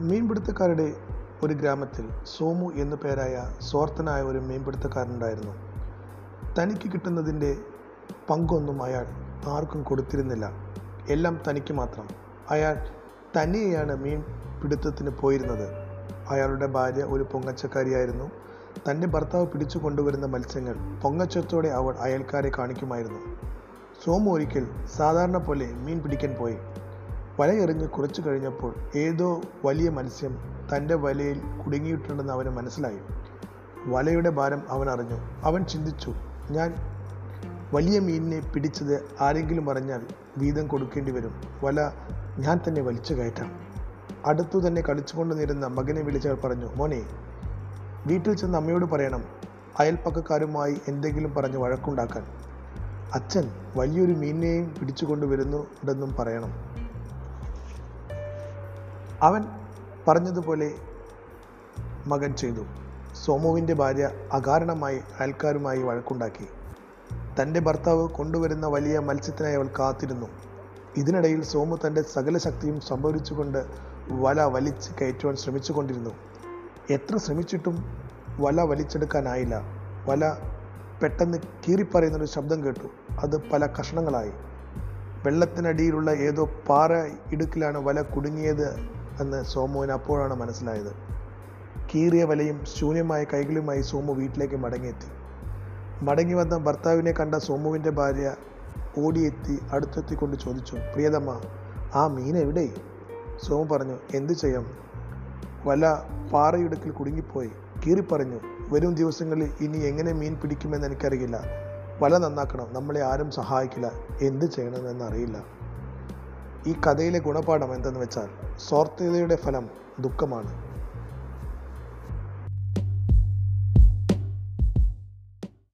മീൻപിടുത്തക്കാരുടെ ഒരു ഗ്രാമത്തിൽ സോമു എന്നു പേരായ സ്വാർത്ഥനായ ഒരു മീൻപിടുത്തക്കാരനുണ്ടായിരുന്നു. തനിക്ക് കിട്ടുന്നതിന്റെ പങ്കൊന്നും അയാൾ ആർക്കും കൊടുത്തിരുന്നില്ല. എല്ലാം തനിക്ക് മാത്രം. അയാൾ തനിയെയാണ് മീൻ പിടുത്തത്തിന് പോയിരുന്നത്. അയാളുടെ ഭാര്യ ഒരു പൊങ്ങച്ചക്കാരിയായിരുന്നു. തന്റെ ഭർത്താവ് പിടിച്ചു കൊണ്ടുവരുന്ന മത്സ്യങ്ങൾ പൊങ്ങച്ചത്തോടെ അവൾ അയൽക്കാരെ കാണിക്കുമായിരുന്നു. സോമു ഒരിക്കൽ സാധാരണ പോലെ മീൻ പിടിക്കാൻ പോയി. വലയെറിഞ്ഞ് കുറച്ചു കഴിഞ്ഞപ്പോൾ ഏതോ വലിയ മത്സ്യം തന്റെ വലയിൽ കുടുങ്ങിയിട്ടുണ്ടെന്ന് അവന് മനസ്സിലായി. വലയുടെ ഭാരം അവൻ അറിഞ്ഞു. അവൻ ചിന്തിച്ചു ഞാൻ വലിയ മീനിനെ പിടിച്ചത് ആരെങ്കിലും അറിഞ്ഞാൽ വീതം കൊടുക്കേണ്ടി വരും. വല ഞാൻ തന്നെ വലിച്ചു കയറ്റാം. അടുത്തു തന്നെ കളിച്ചുകൊണ്ട് നിരുന്ന മകനെ വിളിച്ചവർ പറഞ്ഞു മോനെ വീട്ടിൽ ചെന്ന് അമ്മയോട് പറയണം അയൽപ്പക്കക്കാരുമായി എന്തെങ്കിലും പറഞ്ഞ് വഴക്കുണ്ടാക്കാൻ. അച്ഛൻ വലിയൊരു മീനിനെയും പിടിച്ചുകൊണ്ട് വരുന്നുണ്ടെന്നും പറയണം. അവൻ പറഞ്ഞതുപോലെ മകൻ ചെയ്തു. സോമുവിന്റെ ഭാര്യ അകാരണമായി അയൽക്കാരുമായി വഴക്കുണ്ടാക്കി. തന്റെ ഭർത്താവ് കൊണ്ടുവരുന്ന വലിയ മത്സ്യത്തിനായി അവൾ കാത്തിരുന്നു. ഇതിനിടയിൽ സോമു തന്റെ സകല ശക്തിയും സംഭരിച്ചുകൊണ്ട് വല വലിച്ച് കയറ്റുവാൻ ശ്രമിച്ചുകൊണ്ടിരുന്നു. എത്ര ശ്രമിച്ചിട്ടും വല വലിച്ചെടുക്കാനായില്ല. വല പെട്ടെന്ന് കീറിപ്പറയുന്നൊരു ശബ്ദം കേട്ടു. അത് പല കഷ്ണങ്ങളായി. വെള്ളത്തിനടിയിലുള്ള ഏതോ പാറ ഇടുക്കിലാണ് വല കുടുങ്ങിയത് എന്ന് സോമുവിന് അപ്പോഴാണ് മനസ്സിലായത്. കീറിയ വലയും ശൂന്യമായ കൈകളുമായി സോമു വീട്ടിലേക്ക് മടങ്ങിയെത്തി. മടങ്ങി വന്ന ഭർത്താവിനെ കണ്ട സോമുവിന്റെ ഭാര്യ ഓടിയെത്തി അടുത്തെത്തിക്കൊണ്ട് ചോദിച്ചു പ്രിയതമ്മ ആ മീൻ എവിടെ? സോമു പറഞ്ഞു എന്തു ചെയ്യാം? വല പാറയിടുക്കിൽ കുടുങ്ങിപ്പോയി. കീറിപ്പറഞ്ഞു വരും ദിവസങ്ങളിൽ ഇനി എങ്ങനെ മീൻ പിടിക്കുമെന്ന് എനിക്കറിയില്ല. വല നന്നാക്കണം നമ്മളെ ആരും സഹായിക്കില്ല. എന്ത് ചെയ്യണമെന്ന് അറിയില്ല. ഈ കഥയിലെ ഗുണപാഠം എന്തെന്ന് വെച്ചാൽ സ്വാർത്ഥതയുടെ ഫലം ദുഃഖമാണ്.